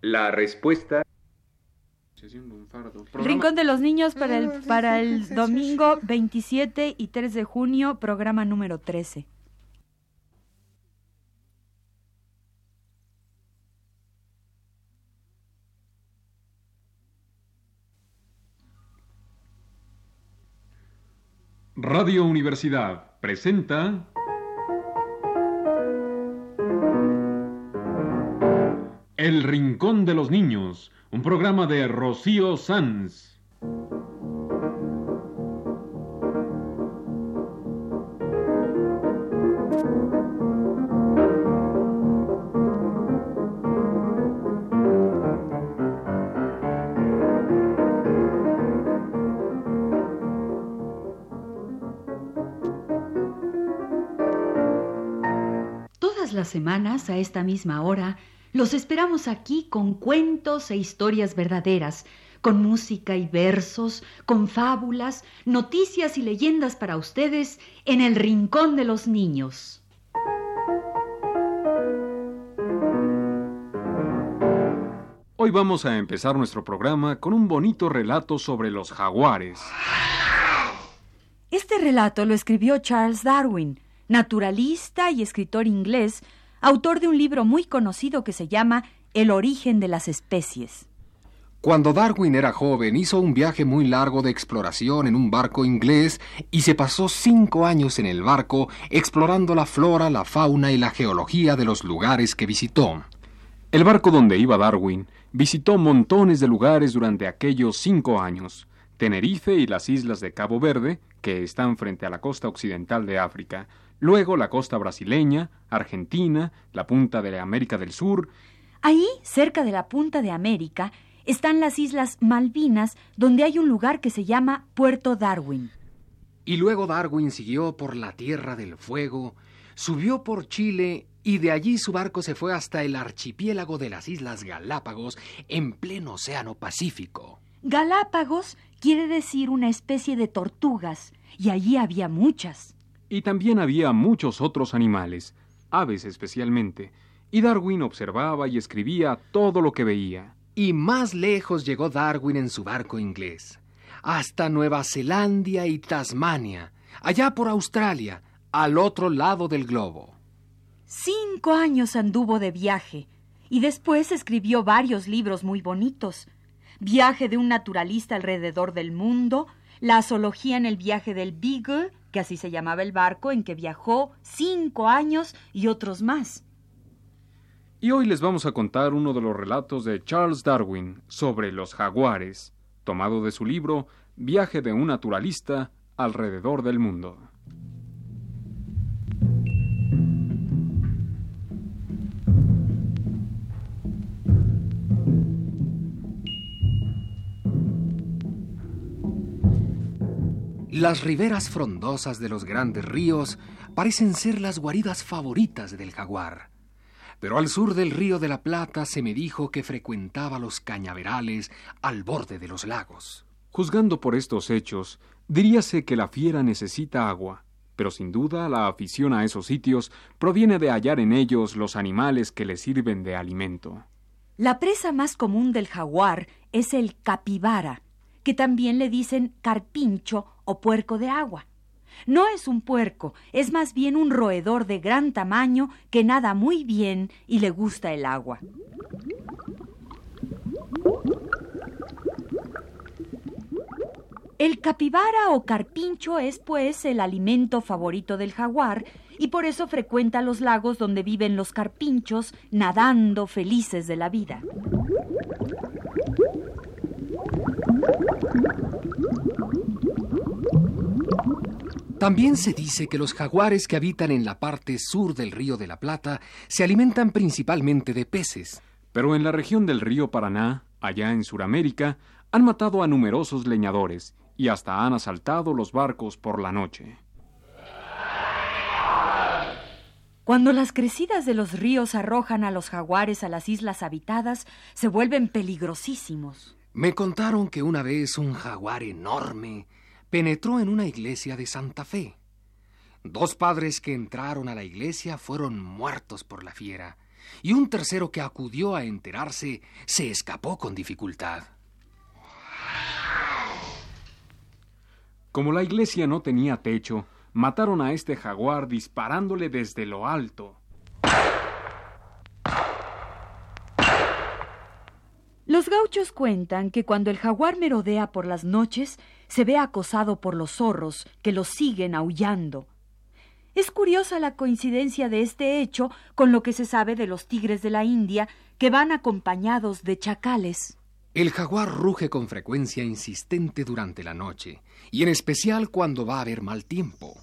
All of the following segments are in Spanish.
La respuesta... Rincón de los Niños para el, para el domingo 27 y 3 de junio, programa número 13. Radio Universidad presenta El Rincón de los Niños, un programa de Rocío Sanz. Todas las semanas, a esta misma hora, los esperamos aquí con cuentos e historias verdaderas, con música y versos, con fábulas, noticias y leyendas para ustedes en el Rincón de los Niños. Hoy vamos a empezar nuestro programa con un bonito relato sobre los jaguares. Este relato lo escribió Charles Darwin, naturalista y escritor inglés, autor de un libro muy conocido que se llama El origen de las especies. Cuando Darwin era joven hizo un viaje muy largo de exploración en un barco inglés y se pasó cinco años en el barco explorando la flora, la fauna y la geología de los lugares que visitó. El barco donde iba Darwin visitó montones de lugares durante aquellos cinco años. Tenerife y las islas de Cabo Verde, que están frente a la costa occidental de África, luego la costa brasileña, Argentina, la punta de América del Sur. Ahí, cerca de la punta de América, están las Islas Malvinas, donde hay un lugar que se llama Puerto Darwin. Y luego Darwin siguió por la Tierra del Fuego, subió por Chile y de allí su barco se fue hasta el archipiélago de las Islas Galápagos en pleno Océano Pacífico. Galápagos quiere decir una especie de tortugas, y allí había muchas. Y también había muchos otros animales, aves especialmente, y Darwin observaba y escribía todo lo que veía. Y más lejos llegó Darwin en su barco inglés, hasta Nueva Zelanda y Tasmania, allá por Australia, al otro lado del globo. Cinco años anduvo de viaje, y después escribió varios libros muy bonitos. Viaje de un naturalista alrededor del mundo, la zoología en el viaje del Beagle, que así se llamaba el barco en que viajó cinco años y otros más. Y hoy les vamos a contar uno de los relatos de Charles Darwin sobre los jaguares, tomado de su libro Viaje de un naturalista alrededor del mundo. Las riberas frondosas de los grandes ríos parecen ser las guaridas favoritas del jaguar. Pero al sur del río de la Plata se me dijo que frecuentaba los cañaverales al borde de los lagos. Juzgando por estos hechos, diríase que la fiera necesita agua, pero sin duda la afición a esos sitios proviene de hallar en ellos los animales que le sirven de alimento. La presa más común del jaguar es el capibara, que también le dicen carpincho o puerco de agua. No es un puerco, es más bien un roedor de gran tamaño que nada muy bien y le gusta el agua. El capibara o carpincho es pues el alimento favorito del jaguar y por eso frecuenta los lagos donde viven los carpinchos nadando felices de la vida. También se dice que los jaguares que habitan en la parte sur del río de la Plata se alimentan principalmente de peces. Pero en la región del río Paraná, allá en Sudamérica, han matado a numerosos leñadores y hasta han asaltado los barcos por la noche. Cuando las crecidas de los ríos arrojan a los jaguares a las islas habitadas, se vuelven peligrosísimos. Me contaron que una vez un jaguar enorme penetró en una iglesia de Santa Fe. Dos padres que entraron a la iglesia fueron muertos por la fiera, y un tercero que acudió a enterarse se escapó con dificultad. Como la iglesia no tenía techo, mataron a este jaguar disparándole desde lo alto. Los gauchos cuentan que cuando el jaguar merodea por las noches, se ve acosado por los zorros que lo siguen aullando. Es curiosa la coincidencia de este hecho con lo que se sabe de los tigres de la India que van acompañados de chacales. El jaguar ruge con frecuencia insistente durante la noche, y en especial cuando va a haber mal tiempo.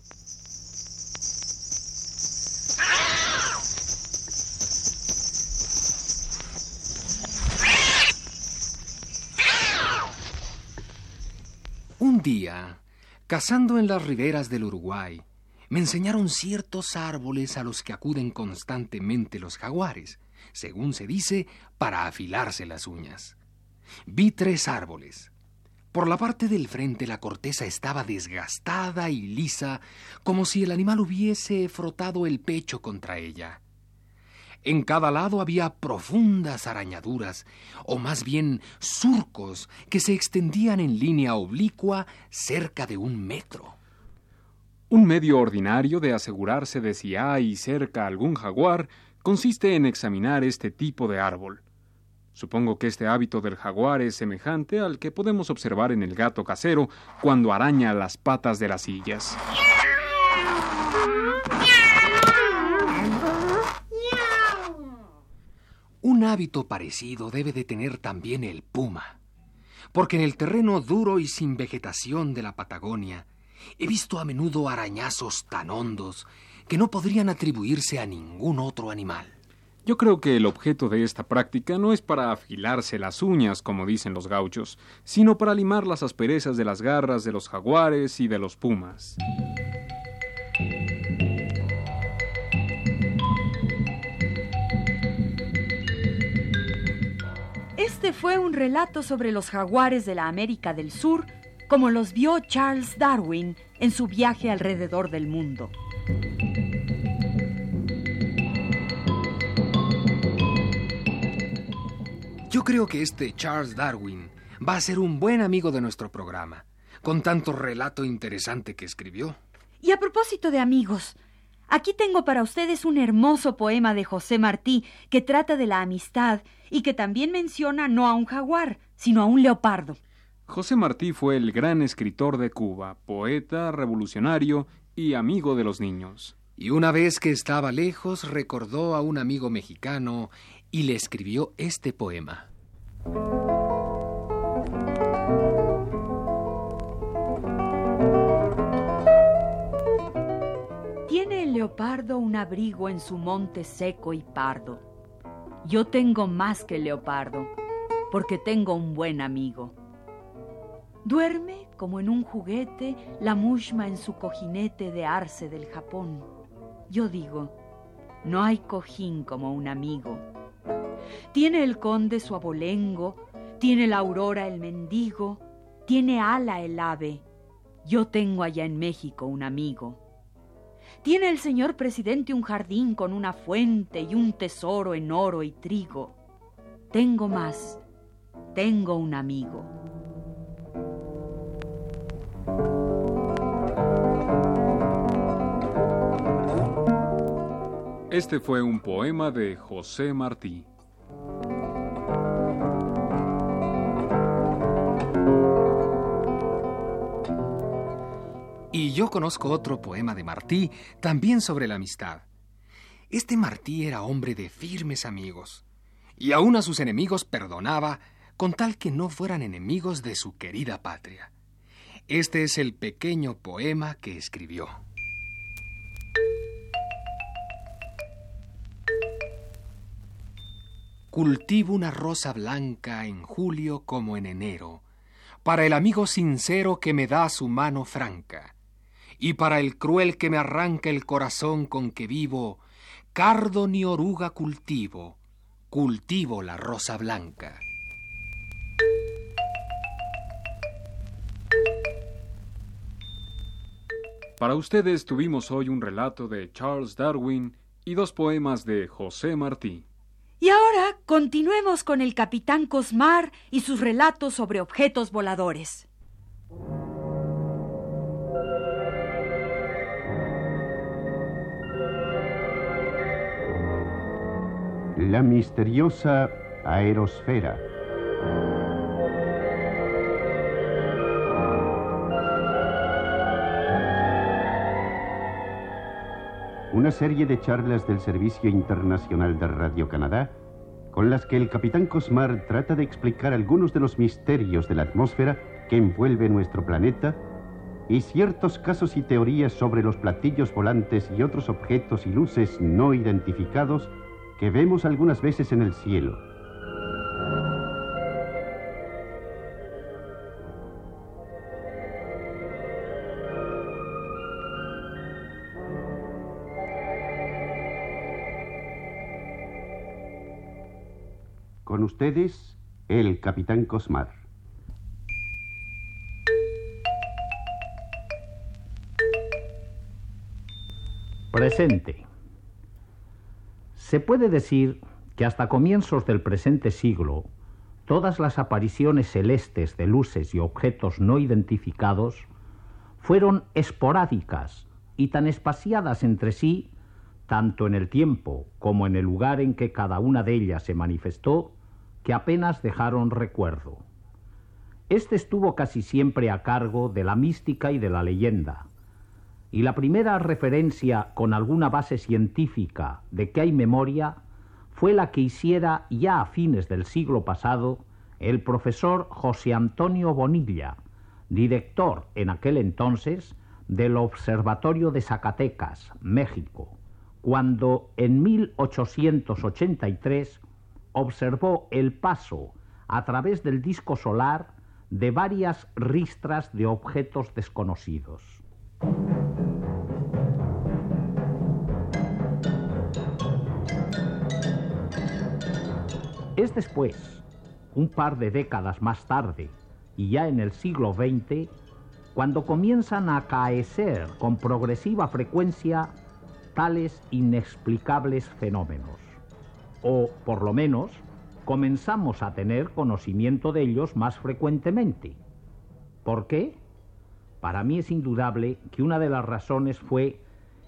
Un día, cazando en las riberas del Uruguay, me enseñaron ciertos árboles a los que acuden constantemente los jaguares, según se dice, para afilarse las uñas. Vi tres árboles. Por la parte del frente la corteza estaba desgastada y lisa, como si el animal hubiese frotado el pecho contra ella. En cada lado había profundas arañaduras, o más bien surcos, que se extendían en línea oblicua cerca de un metro. Un medio ordinario de asegurarse de si hay cerca algún jaguar consiste en examinar este tipo de árbol. Supongo que este hábito del jaguar es semejante al que podemos observar en el gato casero cuando araña las patas de las sillas. Un hábito parecido debe de tener también el puma, porque en el terreno duro y sin vegetación de la Patagonia he visto a menudo arañazos tan hondos que no podrían atribuirse a ningún otro animal. Yo creo que el objeto de esta práctica no es para afilarse las uñas, como dicen los gauchos, sino para limar las asperezas de las garras de los jaguares y de los pumas. Este fue un relato sobre los jaguares de la América del Sur, como los vio Charles Darwin en su viaje alrededor del mundo. Yo creo que este Charles Darwin va a ser un buen amigo de nuestro programa, con tanto relato interesante que escribió. Y a propósito de amigos, aquí tengo para ustedes un hermoso poema de José Martí que trata de la amistad y que también menciona no a un jaguar, sino a un leopardo. José Martí fue el gran escritor de Cuba, poeta, revolucionario y amigo de los niños. Y una vez que estaba lejos recordó a un amigo mexicano y le escribió este poema. Leopardo un abrigo en su monte seco y pardo. Yo tengo más que leopardo, porque tengo un buen amigo. Duerme como en un juguete la mushma en su cojinete de arce del Japón. Yo digo, no hay cojín como un amigo. Tiene el conde su abolengo, tiene la aurora el mendigo, tiene ala el ave. Yo tengo allá en México un amigo. Tiene el señor presidente un jardín con una fuente y un tesoro en oro y trigo. Tengo más, tengo un amigo. Este fue un poema de José Martí. Y yo conozco otro poema de Martí, también sobre la amistad. Este Martí era hombre de firmes amigos, y aún a sus enemigos perdonaba, con tal que no fueran enemigos de su querida patria. Este es el pequeño poema que escribió. Cultivo una rosa blanca en julio como en enero, para el amigo sincero que me da su mano franca, y para el cruel que me arranca el corazón con que vivo, cardo ni oruga cultivo, cultivo la rosa blanca. Para ustedes tuvimos hoy un relato de Charles Darwin y dos poemas de José Martí. Y ahora continuemos con el capitán Cosmar y sus relatos sobre objetos voladores. La misteriosa aerosfera. Una serie de charlas del Servicio Internacional de Radio Canadá con las que el capitán Cosmar trata de explicar algunos de los misterios de la atmósfera que envuelve nuestro planeta y ciertos casos y teorías sobre los platillos volantes y otros objetos y luces no identificados que vemos algunas veces en el cielo. Con ustedes, el capitán Cosmar. Presente. Se puede decir que hasta comienzos del presente siglo, todas las apariciones celestes de luces y objetos no identificados fueron esporádicas y tan espaciadas entre sí, tanto en el tiempo como en el lugar en que cada una de ellas se manifestó, que apenas dejaron recuerdo. Este estuvo casi siempre a cargo de la mística y de la leyenda, y la primera referencia con alguna base científica de que hay memoria fue la que hiciera ya a fines del siglo pasado el profesor José Antonio Bonilla, director en aquel entonces del Observatorio de Zacatecas, México, cuando en 1883 observó el paso a través del disco solar de varias ristras de objetos desconocidos. Es después, un par de décadas más tarde, y ya en el siglo XX, cuando comienzan a acaecer con progresiva frecuencia tales inexplicables fenómenos. O, por lo menos, comenzamos a tener conocimiento de ellos más frecuentemente. ¿Por qué? Para mí es indudable que una de las razones fue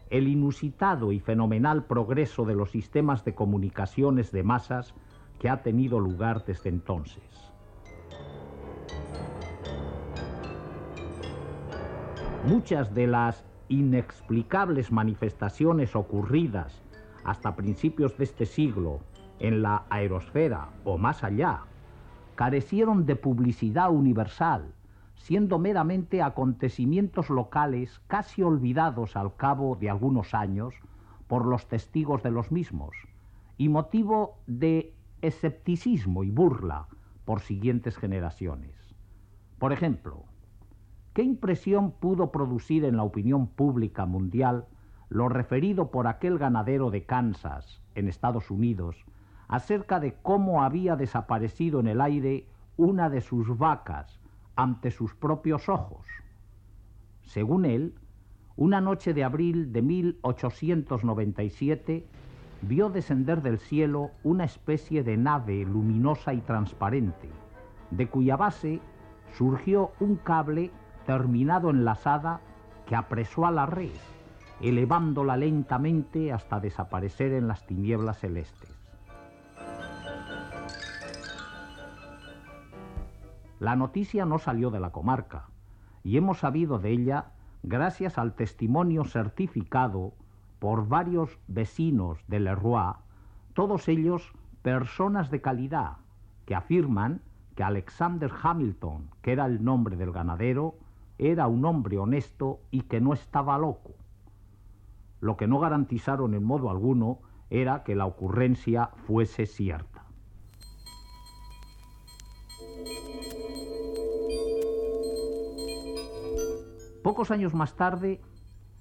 el inusitado y fenomenal progreso de los sistemas de comunicaciones de masas que ha tenido lugar desde entonces. Muchas de las inexplicables manifestaciones ocurridas hasta principios de este siglo en la aerosfera o más allá carecieron de publicidad universal, siendo meramente acontecimientos locales casi olvidados al cabo de algunos años por los testigos de los mismos, y motivo de escepticismo y burla por siguientes generaciones. Por ejemplo, ¿qué impresión pudo producir en la opinión pública mundial lo referido por aquel ganadero de Kansas, en Estados Unidos, acerca de cómo había desaparecido en el aire una de sus vacas ante sus propios ojos? Según él, una noche de abril de 1897, vio descender del cielo una especie de nave luminosa y transparente, de cuya base surgió un cable terminado en lazada que apresó a la red, elevándola lentamente hasta desaparecer en las tinieblas celestes. La noticia no salió de la comarca y hemos sabido de ella gracias al testimonio certificado por varios vecinos de Leroy, todos ellos personas de calidad, que afirman que Alexander Hamilton, que era el nombre del ganadero, era un hombre honesto y que no estaba loco. Lo que no garantizaron en modo alguno era que la ocurrencia fuese cierta. Pocos años más tarde,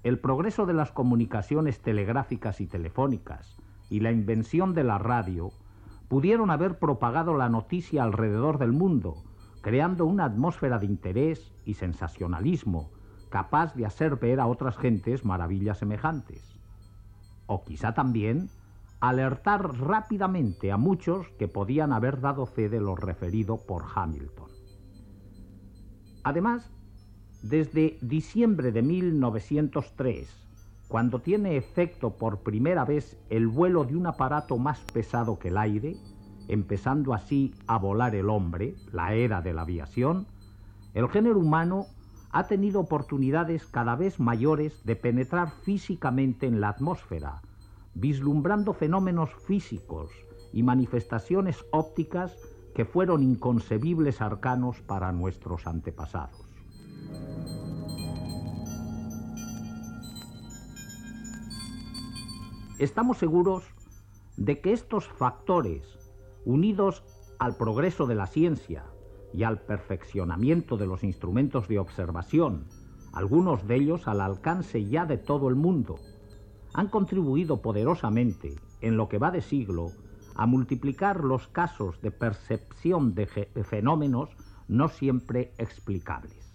el progreso de las comunicaciones telegráficas y telefónicas y la invención de la radio pudieron haber propagado la noticia alrededor del mundo, creando una atmósfera de interés y sensacionalismo capaz de hacer ver a otras gentes maravillas semejantes. O quizá también alertar rápidamente a muchos que podían haber dado fe de lo referido por Hamilton. Además, desde diciembre de 1903, cuando tiene efecto por primera vez el vuelo de un aparato más pesado que el aire, empezando así a volar el hombre, la era de la aviación, el género humano ha tenido oportunidades cada vez mayores de penetrar físicamente en la atmósfera, vislumbrando fenómenos físicos y manifestaciones ópticas que fueron inconcebibles arcanos para nuestros antepasados. Estamos seguros de que estos factores, unidos al progreso de la ciencia y al perfeccionamiento de los instrumentos de observación, algunos de ellos al alcance ya de todo el mundo, han contribuido poderosamente, en lo que va de siglo, a multiplicar los casos de percepción de fenómenos no siempre explicables.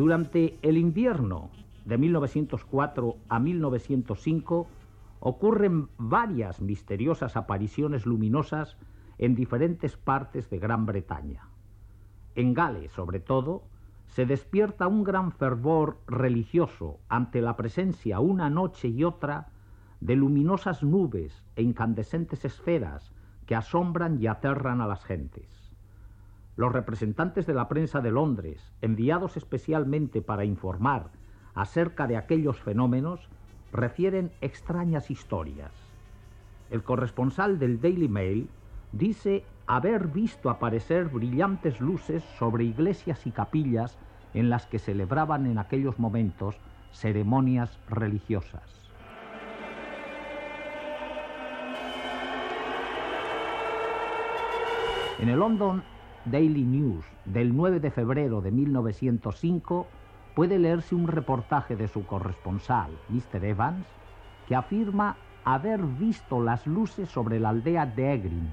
Durante el invierno de 1904 a 1905 ocurren varias misteriosas apariciones luminosas en diferentes partes de Gran Bretaña. En Gales, sobre todo, se despierta un gran fervor religioso ante la presencia una noche y otra de luminosas nubes e incandescentes esferas que asombran y aterran a las gentes. Los representantes de la prensa de Londres, enviados especialmente para informar acerca de aquellos fenómenos, refieren extrañas historias. El corresponsal del Daily Mail dice haber visto aparecer brillantes luces sobre iglesias y capillas en las que celebraban en aquellos momentos ceremonias religiosas. En el London Daily News del 9 de febrero de 1905 puede leerse un reportaje de su corresponsal, Mr. Evans, que afirma haber visto las luces sobre la aldea de Egrin.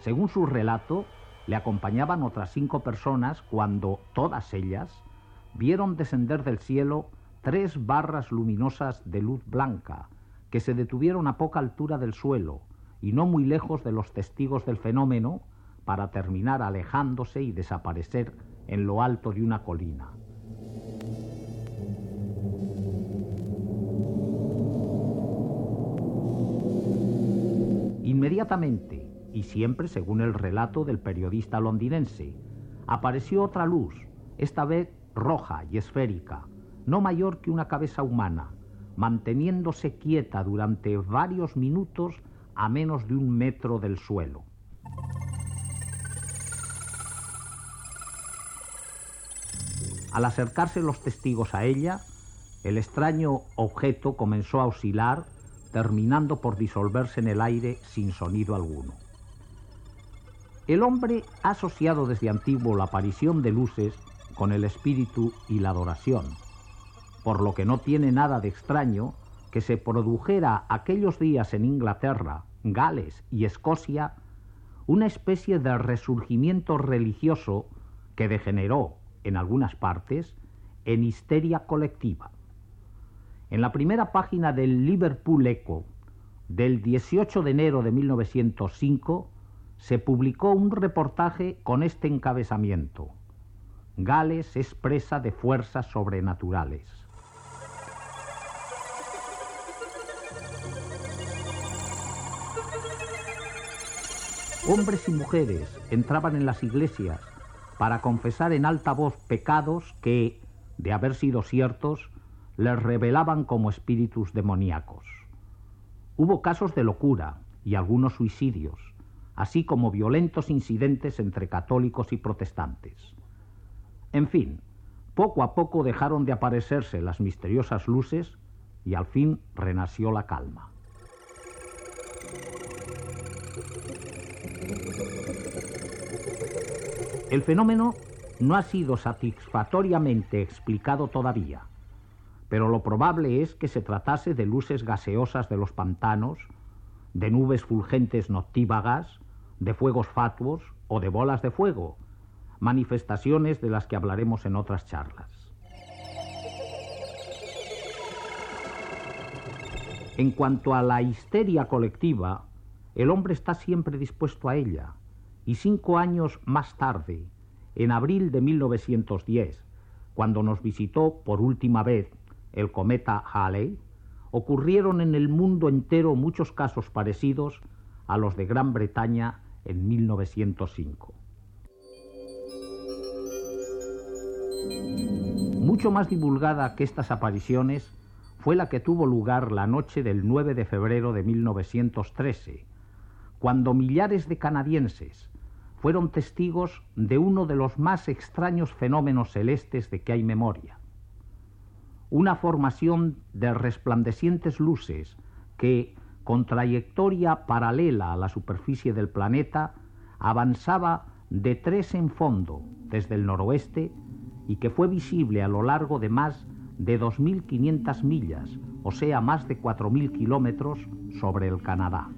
Según su relato, le acompañaban otras cinco personas cuando todas ellas vieron descender del cielo tres barras luminosas de luz blanca que se detuvieron a poca altura del suelo y no muy lejos de los testigos del fenómeno para terminar alejándose y desaparecer en lo alto de una colina. Inmediatamente, y siempre según el relato del periodista londinense, apareció otra luz, esta vez roja y esférica, no mayor que una cabeza humana, manteniéndose quieta durante varios minutos a menos de un metro del suelo. Al acercarse los testigos a ella, el extraño objeto comenzó a oscilar, terminando por disolverse en el aire sin sonido alguno. El hombre ha asociado desde antiguo la aparición de luces con el espíritu y la adoración, por lo que no tiene nada de extraño que se produjera aquellos días en Inglaterra, Gales y Escocia una especie de resurgimiento religioso que degeneró en algunas partes, en histeria colectiva. En la primera página del Liverpool Echo del 18 de enero de 1905 se publicó un reportaje con este encabezamiento. Gales es presa de fuerzas sobrenaturales. Hombres y mujeres entraban en las iglesias para confesar en alta voz pecados que, de haber sido ciertos, les revelaban como espíritus demoníacos. Hubo casos de locura y algunos suicidios, así como violentos incidentes entre católicos y protestantes. En fin, poco a poco dejaron de aparecerse las misteriosas luces y al fin renació la calma. El fenómeno no ha sido satisfactoriamente explicado todavía, pero lo probable es que se tratase de luces gaseosas de los pantanos, de nubes fulgentes noctívagas, de fuegos fatuos o de bolas de fuego, manifestaciones de las que hablaremos en otras charlas. En cuanto a la histeria colectiva, el hombre está siempre dispuesto a ella, y cinco años más tarde, en abril de 1910, cuando nos visitó por última vez el cometa Halley, ocurrieron en el mundo entero muchos casos parecidos a los de Gran Bretaña en 1905. Mucho más divulgada que estas apariciones fue la que tuvo lugar la noche del 9 de febrero de 1913, cuando millares de canadienses fueron testigos de uno de los más extraños fenómenos celestes de que hay memoria. Una formación de resplandecientes luces que, con trayectoria paralela a la superficie del planeta, avanzaba de tres en fondo desde el noroeste y que fue visible a lo largo de más de 2.500 millas, o sea, más de 4.000 kilómetros sobre el Canadá.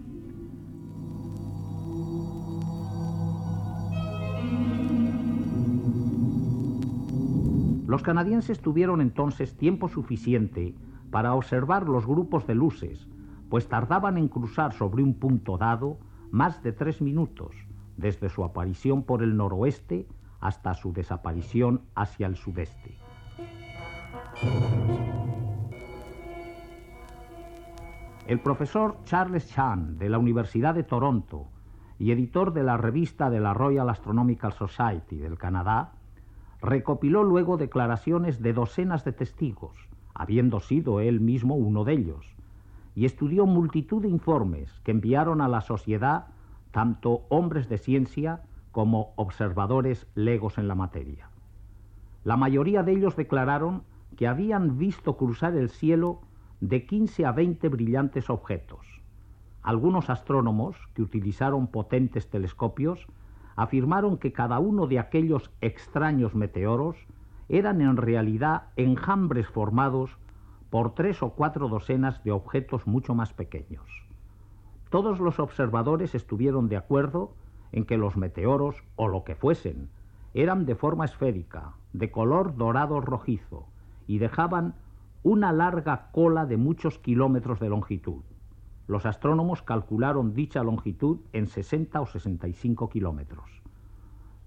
Los canadienses tuvieron entonces tiempo suficiente para observar los grupos de luces, pues tardaban en cruzar sobre un punto dado más de tres minutos, desde su aparición por el noroeste hasta su desaparición hacia el sudeste. El profesor Charles Chan de la Universidad de Toronto y editor de la revista de la Royal Astronomical Society del Canadá, recopiló luego declaraciones de docenas de testigos, habiendo sido él mismo uno de ellos, y estudió multitud de informes que enviaron a la sociedad tanto hombres de ciencia como observadores legos en la materia. La mayoría de ellos declararon que habían visto cruzar el cielo de 15 a 20 brillantes objetos. Algunos astrónomos, que utilizaron potentes telescopios, afirmaron que cada uno de aquellos extraños meteoros eran en realidad enjambres formados por tres o cuatro docenas de objetos mucho más pequeños. Todos los observadores estuvieron de acuerdo en que los meteoros, o lo que fuesen, eran de forma esférica, de color dorado rojizo, y dejaban una larga cola de muchos kilómetros de longitud. Los astrónomos calcularon dicha longitud en 60 o 65 kilómetros.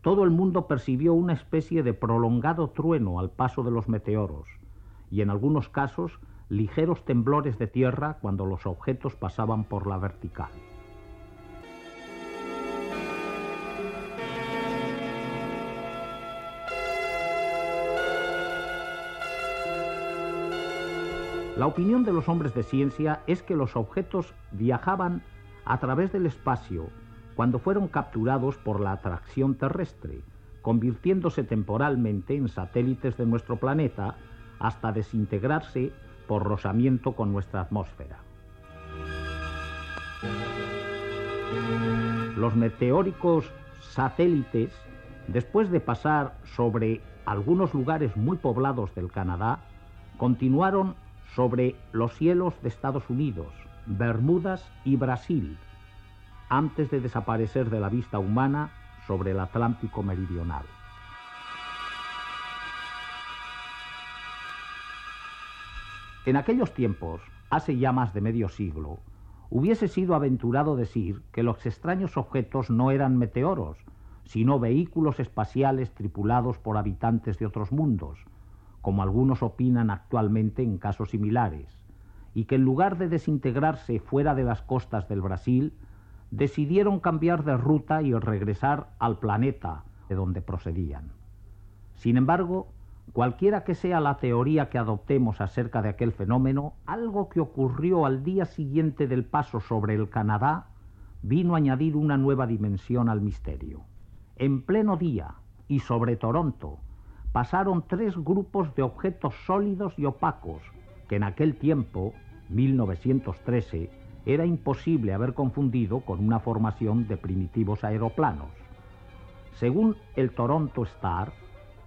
Todo el mundo percibió una especie de prolongado trueno al paso de los meteoros y en algunos casos ligeros temblores de tierra cuando los objetos pasaban por la vertical. La opinión de los hombres de ciencia es que los objetos viajaban a través del espacio cuando fueron capturados por la atracción terrestre, convirtiéndose temporalmente en satélites de nuestro planeta hasta desintegrarse por rozamiento con nuestra atmósfera. Los meteóricos satélites, después de pasar sobre algunos lugares muy poblados del Canadá, continuaron sobre los cielos de Estados Unidos, Bermudas y Brasil, antes de desaparecer de la vista humana sobre el Atlántico Meridional. En aquellos tiempos, hace ya más de medio siglo, hubiese sido aventurado decir que los extraños objetos no eran meteoros, sino vehículos espaciales tripulados por habitantes de otros mundos, como algunos opinan actualmente en casos similares, y que en lugar de desintegrarse fuera de las costas del Brasil, decidieron cambiar de ruta y regresar al planeta de donde procedían. Sin embargo, cualquiera que sea la teoría que adoptemos acerca de aquel fenómeno, algo que ocurrió al día siguiente del paso sobre el Canadá vino a añadir una nueva dimensión al misterio. En pleno día, y sobre Toronto, pasaron tres grupos de objetos sólidos y opacos que en aquel tiempo, 1913, era imposible haber confundido con una formación de primitivos aeroplanos. Según el Toronto Star,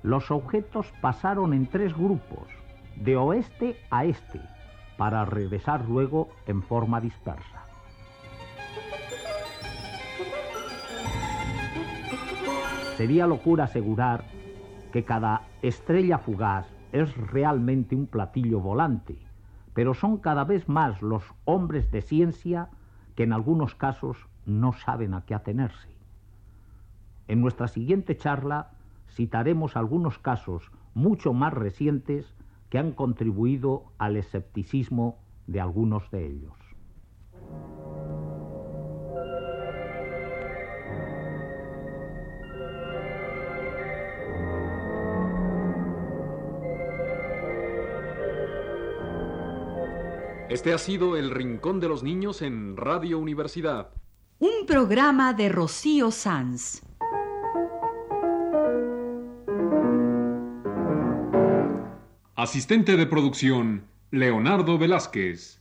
los objetos pasaron en tres grupos, de oeste a este, para regresar luego en forma dispersa. Sería locura asegurar que cada estrella fugaz es realmente un platillo volante, pero son cada vez más los hombres de ciencia que en algunos casos no saben a qué atenerse. En nuestra siguiente charla citaremos algunos casos mucho más recientes que han contribuido al escepticismo de algunos de ellos. Este ha sido El Rincón de los Niños en Radio Universidad. Un programa de Rocío Sanz. Asistente de producción, Leonardo Velázquez.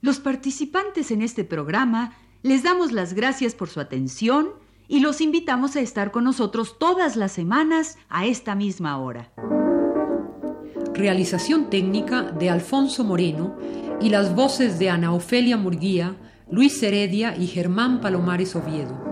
Los participantes en este programa les damos las gracias por su atención y los invitamos a estar con nosotros todas las semanas a esta misma hora. Realización técnica de Alfonso Moreno y las voces de Ana Ofelia Murguía, Luis Heredia y Germán Palomares Oviedo.